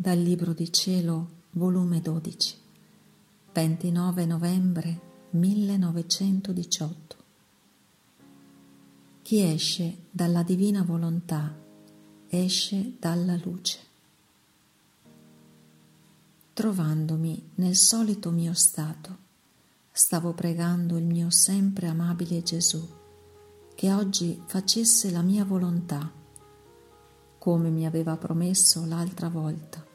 dal Libro di Cielo, volume 12, 29 novembre 1918. Chi esce dalla divina volontà esce dalla luce. Trovandomi nel solito mio stato, stavo pregando il mio sempre amabile Gesù che oggi facesse la mia volontà, come mi aveva promesso l'altra volta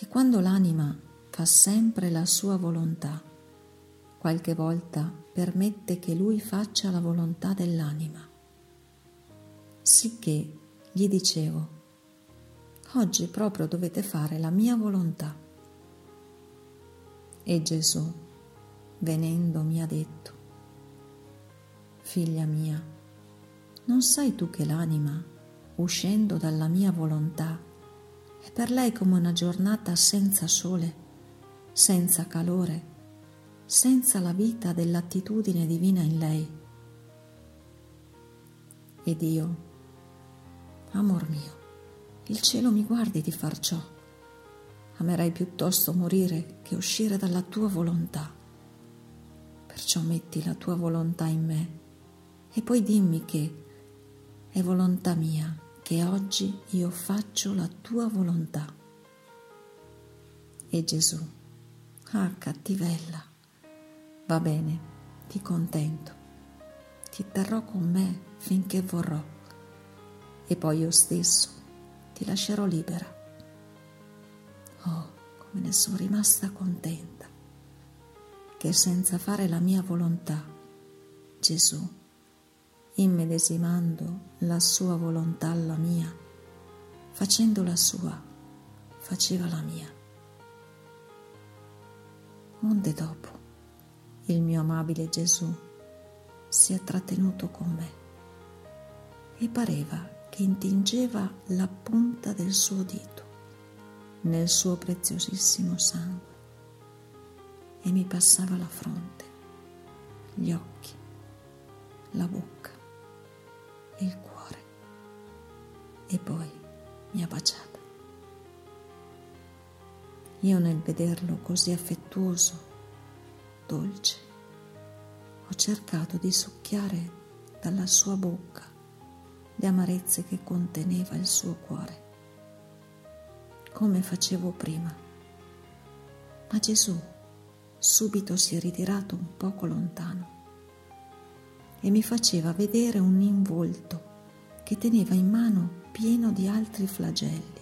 che quando l'anima fa sempre la sua volontà, qualche volta permette che lui faccia la volontà dell'anima. Sicché gli dicevo, oggi proprio dovete fare la mia volontà. E Gesù, venendo, mi ha detto, Figlia mia, non sai tu che l'anima, uscendo dalla mia volontà, è per lei come una giornata senza sole, senza calore, senza la vita dell'attitudine divina in lei. Ed io, amor mio, il cielo mi guardi di far ciò. Amerei piuttosto morire che uscire dalla tua volontà. Perciò metti la tua volontà in me e poi dimmi che è volontà mia che oggi io faccio la tua volontà. E Gesù, ah cattivella, va bene, ti contento, ti terrò con me finché vorrò e poi io stesso ti lascerò libera. Oh, come ne sono rimasta contenta, che senza fare la mia volontà, Gesù immedesimando la sua volontà alla mia, facendo la sua, faceva la mia. Onde dopo, il mio amabile Gesù si è trattenuto con me e pareva che intingeva la punta del suo dito nel suo preziosissimo sangue e mi passava la fronte, gli occhi, la bocca il cuore e poi mi ha baciata. Io nel vederlo così affettuoso, dolce, ho cercato di succhiare dalla sua bocca le amarezze che conteneva il suo cuore, come facevo prima. Ma Gesù subito si è ritirato un poco lontano e mi faceva vedere un involto che teneva in mano pieno di altri flagelli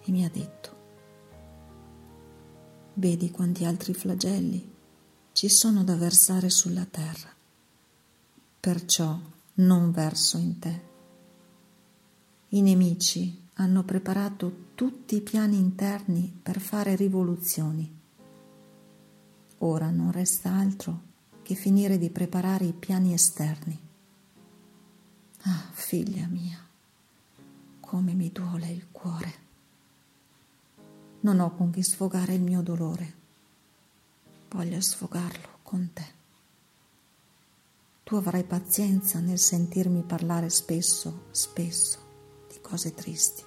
e mi ha detto, vedi quanti altri flagelli ci sono da versare sulla terra, perciò non verso in te. I nemici hanno preparato tutti i piani interni per fare rivoluzioni. Ora non resta altro che finire di preparare i piani esterni. Ah, figlia mia, come mi duole il cuore. Non ho con chi sfogare il mio dolore. Voglio sfogarlo con te. Tu avrai pazienza nel sentirmi parlare spesso, spesso di cose tristi.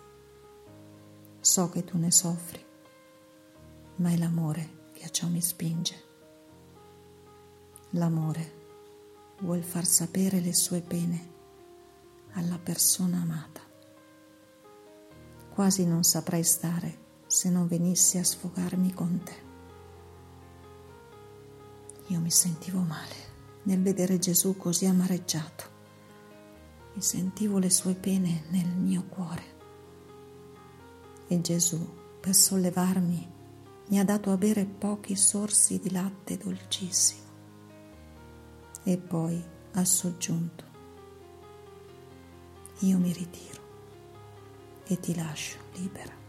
So che tu ne soffri, ma è l'amore che a ciò mi spinge. L'amore vuol far sapere le sue pene alla persona amata. Quasi non saprei stare se non venissi a sfogarmi con te. Io mi sentivo male nel vedere Gesù così amareggiato. Mi sentivo le sue pene nel mio cuore. E Gesù, per sollevarmi, mi ha dato a bere pochi sorsi di latte dolcissimo e poi ha soggiunto, io mi ritiro e ti lascio libera.